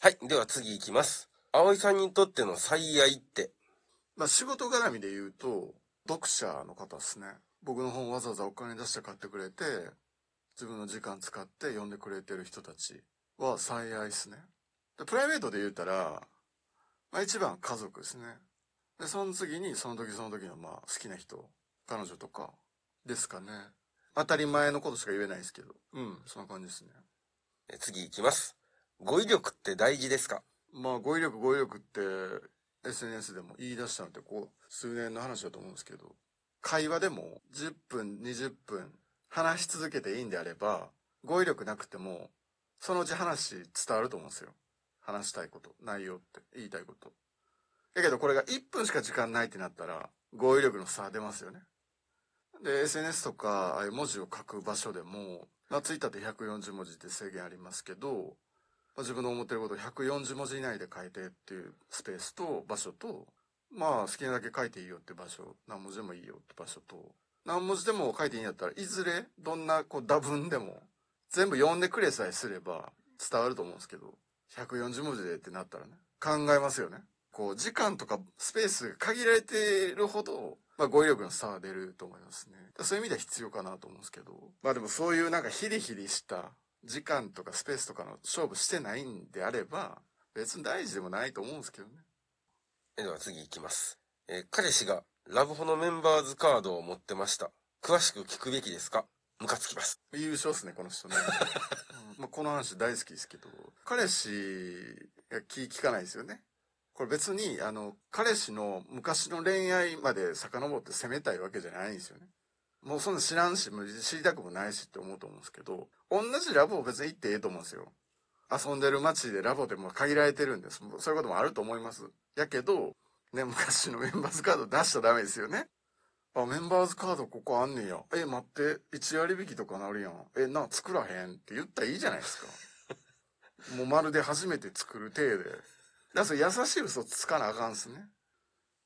はい。では次行きます。葵さんにとっての最愛って、まあ仕事絡みで言うと、読者の方ですね。僕の本わざわざお金出して買ってくれて、自分の時間使って読んでくれてる人たちは最愛ですね。でプライベートで言ったら、まあ一番家族ですね。で、その次にその時その時のまあ好きな人、彼女とかですかね。当たり前のことしか言えないですけど。うん、そんな感じですね。え次行きます。語彙力って大事ですか？まあ語彙力語彙力って SNS でも言い出したのってこう数年の話だと思うんですけど会話でも10分20分話し続けていいんであれば語彙力なくてもそのうち話伝わると思うんですよ。話したいこと内容って言いたいこと。だけどこれが1分しか時間ないってなったら語彙力の差出ますよね。で SNS とかああいう文字を書く場所でも、まあ、ツイッターって140文字って制限ありますけどまあ自分の思ってることを140文字以内で書いてっていうスペースと場所と、まあ好きなだけ書いていいよって場所、何文字でもいいよって場所と、何文字でも書いていいんだったらいずれどんなこう打文でも全部読んでくれさえすれば伝わると思うんですけど、140文字でってなったらね、考えますよね。こう時間とかスペースが限られてるほど、まあ語彙力の差は出ると思いますね。そういう意味では必要かなと思うんですけど、まあでもそういうなんかヒリヒリした時間とかスペースとかの勝負してないんであれば、別に大事でもないと思うんですけどね。えでは次行きます。えー彼氏がラブホのメンバーズカードを持ってました。詳しく聞くべきですか？ムカつきます。優勝っすね、この人ね。うんまあ、この話大好きですけど、彼氏が気聞かないですよね。これ別に、あの、彼氏の昔の恋愛まで遡って責めたいわけじゃないんですよね。もうそんな知らんし、もう知りたくもないしって思うと思うんですけど、同じラブを別に行ってええと思うんですよ。遊んでる街でラボでも限られてるんです。そういうこともあると思います。やけど、ね、昔の メンバーズカード出しちゃダメですよね。あ、メンバーズカードここあんねや。え、待って、1割引きとかなるやん。え、な、作らへんって言ったらいいじゃないですか。もうまるで初めて作る体で。だから優しい嘘つかなあかんっすね。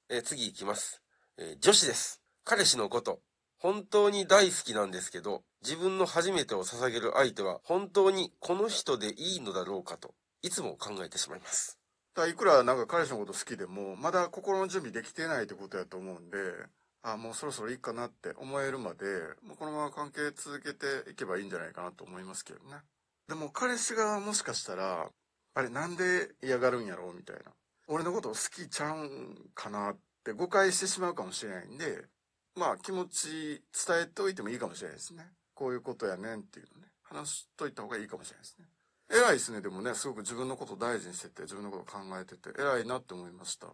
えー次行きます。えー女子です。彼氏のこと、本当に大好きなんですけど、自分の初めてを捧げる相手は本当にこの人でいいのだろうかと、いつも考えてしまいます。だからいくらなんか彼氏のこと好きでも、まだ心の準備できてないってことやと思うんで、あ、もうそろそろいいかなって思えるまで、もうこのまま関係続けていけばいいんじゃないかなと思いますけどね。でも彼氏がもしかしたら、あれなんで嫌がるんやろうみたいな。俺のこと好きちゃうんかなって誤解してしまうかもしれないんで、まあ気持ち伝えておいてもいいかもしれないですね。こういうことやねんっていうのね。話しといた方がいいかもしれないですね。偉いですね、でもね、すごく自分のことを大事にしてて、自分のことを考えてて、偉いなって思いました。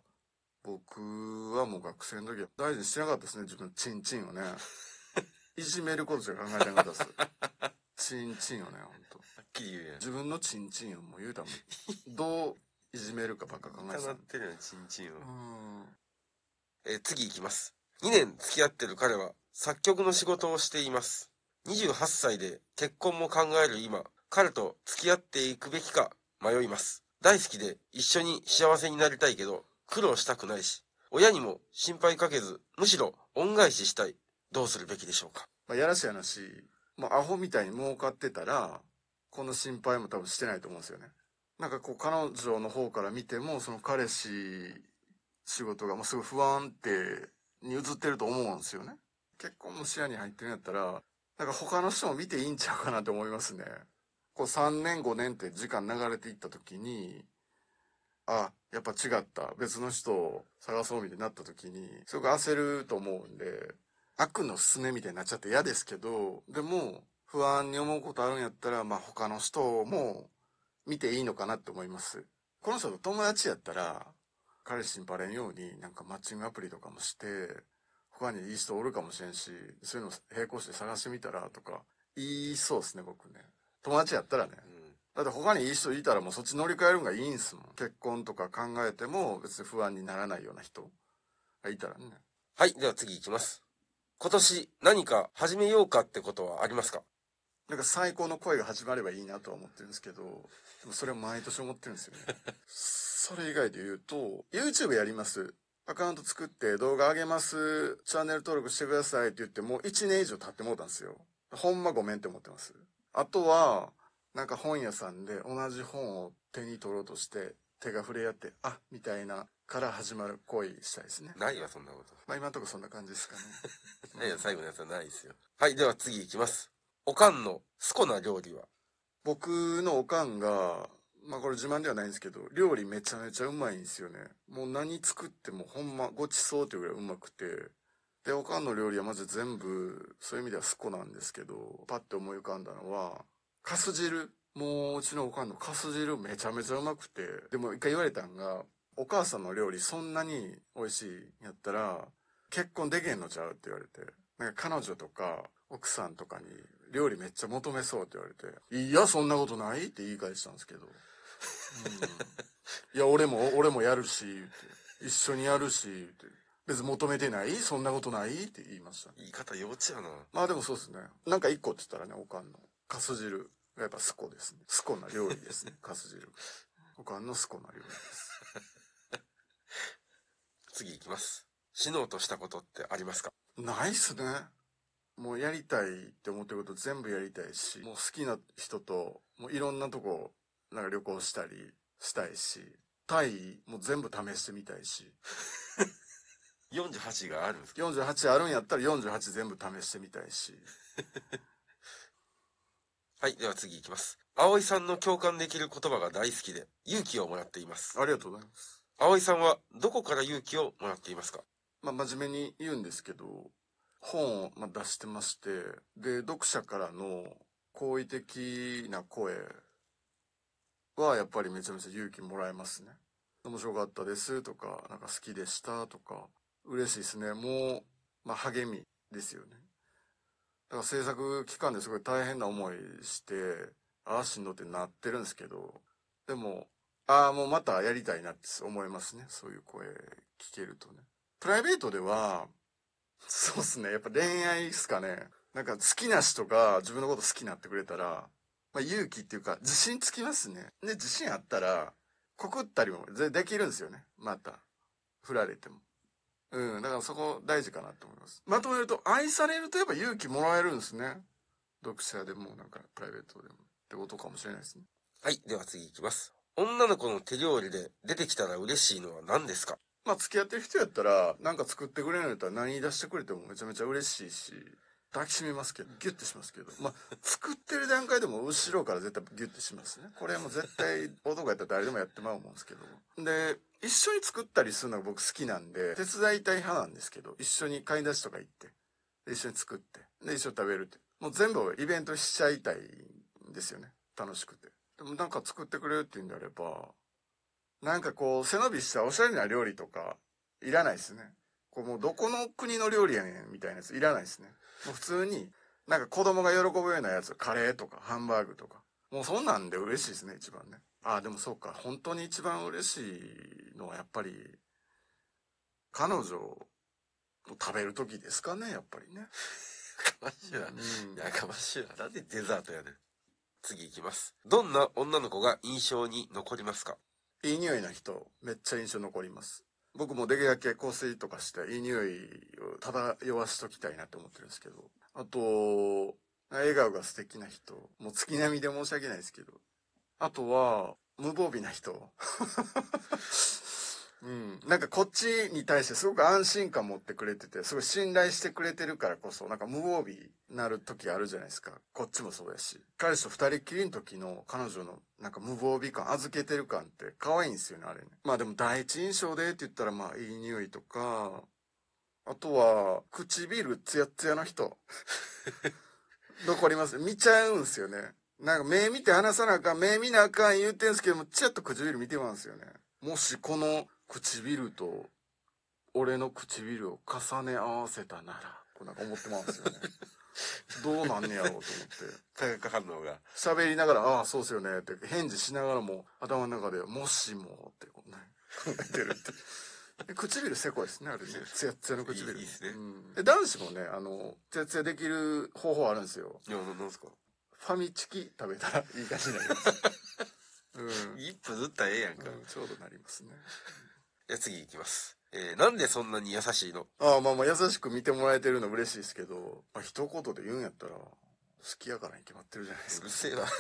僕はもう学生の時は大事にしてなかったですね、自分のチンチンをね。いじめることしか考えてなかったです。チンチンをね、ほんと。はっきり言うやん。自分のチンチンをもう言うたらもうどういじめるかばっか考えてたなってるよ、チンチンをう。ん。えー次行きます。2年付き合ってる彼は作曲の仕事をしています。28歳で結婚も考える今、彼と付き合っていくべきか迷います。大好きで一緒に幸せになりたいけど苦労したくないし、親にも心配かけず、むしろ恩返ししたい。どうするべきでしょうか？まあ、やらしい話、もうアホみたいに儲かってたら、この心配も多分してないと思うんですよね。なんかこう彼女の方から見ても、その彼氏仕事がもうすごい不安定に移ってると思うんですよね。結婚も視野に入ってるんやったら、なんか他の人も見ていいんちゃうかなと思いますね。こう3年5年って時間流れていった時に、あ、やっぱ違った。別の人を探そうみたいになった時に、すごく焦ると思うんで、悪のすねみたいになっちゃって嫌ですけど、でも、不安に思うことあるんやったら、まあ他の人も見ていいのかなって思います。この人と友達やったら、彼氏にバレんようになんかマッチングアプリとかもして、他にいい人おるかもしれんし、そういうの並行して探してみたらとか、言いそうですね、僕ね。友達やったらね。だって他にいい人いたらもうそっち乗り換えるんがいいんすもん。結婚とか考えても別に不安にならないような人がいたらね。はい、では次行きます。今年何か始めようかってことはありますか？なんか最高の恋が始まればいいなとは思ってるんですけど、でもそれは毎年思ってるんですよね。それ以外で言うと、YouTube やります。アカウント作って動画上げます。チャンネル登録してくださいって言ってもう1年以上経ってもうたんですよ。ほんまごめんって思ってます。あとは、なんか本屋さんで同じ本を手に取ろうとして、手が触れ合って、あ、みたいな、から始まる恋したいですね。ないわ、そんなこと。まあ今のところそんな感じですかね。いや、最後のやつはないですよ。はい、では次行きます。おかんのスコな料理は？僕のおかんが、まあこれ自慢ではないんですけど、料理めちゃめちゃうまいんですよね。もう何作ってもほんまごちそうっていうぐらいうまくて。で、おかんの料理はまず全部、そういう意味ではスコなんですけど、パッて思い浮かんだのは、カス汁。もううちのおかんのカス汁めちゃめちゃうまくて。でも一回言われたんが、お母さんの料理そんなに美味しいんやったら、結婚できへんのちゃうって言われて。なんか彼女とか奥さんとかに料理めっちゃ求めそうって言われて、いや、そんなことないって言い返したんですけど。うん、いや、俺も、俺もやるし、一緒にやるし、言って別に求めてない？そんなことない？って言いました。言い方幼稚やな。まあでもそうですね。なんか一個って言ったらね、おかんの。カス汁がやっぱスコですね。スコな料理ですね。カス汁。おかんのスコな料理です。次行きます。死のうとしたことってありますか？ないっすね。もうやりたいって思ってること全部やりたいし、もう好きな人と、もういろんなとこ、なんか旅行したりしたいし、タイも全部試してみたいし、?48 があるんですか？48あるんやったら48全部試してみたいし、はい、では次行きます。葵さんの共感できる言葉が大好きで勇気をもらっています。ありがとうございます。葵さんはどこから勇気をもらっていますか？まあ真面目に言うんですけど、本をま出してまして、で、読者からの好意的な声はやっぱりめちゃめちゃ勇気もらえますね。面白かったですとか、なんか好きでしたとか、嬉しいですね。もう、まあ励みですよね。だから制作期間ですごい大変な思いして、ああしんどってなってるんですけど、でも、ああ、もうまたやりたいなって思いますね。そういう声聞けるとね。プライベートでは、そうっすね。やっぱ恋愛っすかね。なんか好きな人が自分のこと好きになってくれたら、まあ勇気っていうか自信つきますね。で、自信あったら、告ったりもできるんですよね。また。振られても。うん。だからそこ大事かなと思います。まとめると、愛されるとやっぱ勇気もらえるんですね。読者でも、なんかプライベートでも。ってことかもしれないですね。はい、では次行きます。女の子の手料理で出てきたら嬉しいのは何ですか？まあ付き合ってる人やったら、なんか作ってくれるんやったら何出してくれてもめちゃめちゃ嬉しいし、抱きしめますけど、ギュッてしますけど。まあ、作ってる段階でも後ろから絶対ギュッてしますね。これはもう絶対 男やったら誰でもやってまう思うんですけど。で、一緒に作ったりするのが僕好きなんで、手伝いたい派なんですけど、一緒に買い出しとか行って、で一緒に作って、で一緒に食べるって。もう全部イベントしちゃいたいんですよね。楽しくて。でもなんか作ってくれるっていうんであれば、なんかこう、背伸びしたおしゃれな料理とか、いらないですね。こうもうどこの国の料理やねんみたいなやついらないですね。もう普通に、なんか子供が喜ぶようなやつ、カレーとかハンバーグとか。もうそんなんで嬉しいですね、一番ね。ああ、でもそうか。本当に一番嬉しいのはやっぱり、彼女を食べる時ですかね、やっぱりね。やかましいわ。うんやかましいわ。なんでデザートやねん。次行きます。どんな女の子が印象に残りますか？いい匂いな人、めっちゃ印象残ります。僕もできるだけ香水とかして、いい匂いを漂わしときたいなって思ってるんですけど。あと、笑顔が素敵な人。もう月並みで申し訳ないですけど。あとは、無防備な人。うん。なんかこっちに対してすごく安心感持ってくれてて、すごい信頼してくれてるからこそ、なんか無防備になる時あるじゃないですか。こっちもそうやし。彼氏と二人っきりの時の彼女のなんか無防備感、預けてる感って可愛いんですよね、あれね。まあでも第一印象でって言ったらまあいい匂いとか、あとは唇ツヤツヤの人。残ります。見ちゃうんすよね。なんか目見て話さなあかん、目見なあかん言うてんすけども、ちらっと唇見てまうんすよね。もしこの唇と俺の唇を重ね合わせたなら、こうなんか思ってますよね。どうなんねやろうと思って。化学反応が。喋りながら、ああ、そうっすよねって返事しながらも、頭の中で、もしもってこうね、考えてるって。で唇せこいですね、あれね。ツヤツヤの唇。いいですねうんで男子もね、あの、ツヤツヤできる方法あるんですよ。いや、ななんすか？ファミチキ食べたらいい感じになります。うん。一歩ずったらええやんか。うんちょうどなりますね。じゃあ次行きます。えー、なんでそんなに優しいの？ああ、まあまあ優しく見てもらえてるの嬉しいですけど、まあ、一言で言うんやったら、好きやからに決まってるじゃないですかうる。せえな。うる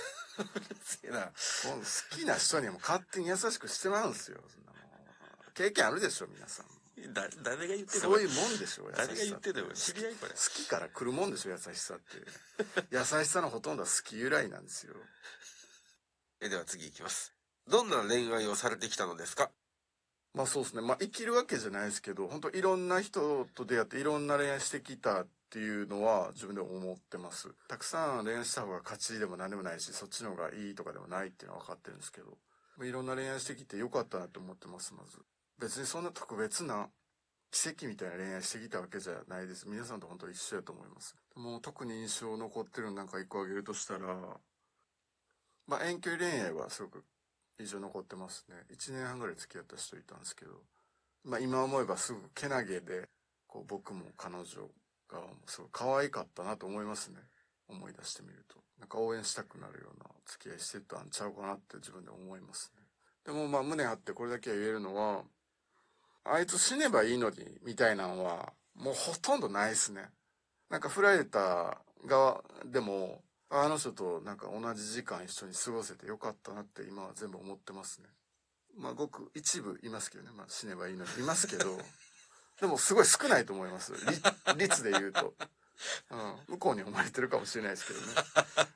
せえな。好きな人にも勝手に優しくしてまうんすよ。そんなもん経験あるでしょ、皆さん。だ、誰が言ってんのそういうもんでしょ、優しさ誰が言ってんのよ。知り合いこれ。好きから来るもんでしょ、優しさって。優しさのほとんどは好き由来なんですよ。え、では次行きます。どんな恋愛をされてきたのですか？まあそうですね。まあ生きるわけじゃないですけど、本当いろんな人と出会っていろんな恋愛してきたっていうのは自分で思ってます。たくさん恋愛した方が勝ちでも何でもないし、そっちの方がいいとかでもないっていうのは分かってるんですけど、まいろんな恋愛してきてよかったなって思ってます、まず。別にそんな特別な奇跡みたいな恋愛してきたわけじゃないです。皆さんと本当一緒やと思います。もう特に印象残ってるのなんか一個あげるとしたら、まあ遠距離恋愛はすごく印象残ってますね。1年半ぐらい付き合った人いたんですけど、まあ今思えばすぐけなげで、こう僕も彼女がすごい可愛かったなと思いますね。思い出してみると。なんか応援したくなるような付き合いしてたんちゃうかなって自分で思いますね。でもまあ胸張ってこれだけは言えるのは、あいつ死ねばいいのに、みたいなのは、もうほとんどないですね。なんか振られた側でも、あの人となんか同じ時間一緒に過ごせてよかったなって今は全部思ってますね。まあごく一部いますけどね。まあ死ねばいいのにいますけど、でもすごい少ないと思います。率で言うと。うん、向こうに生まれてるかもしれないですけどね。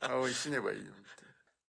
青い死ねばいいのにって。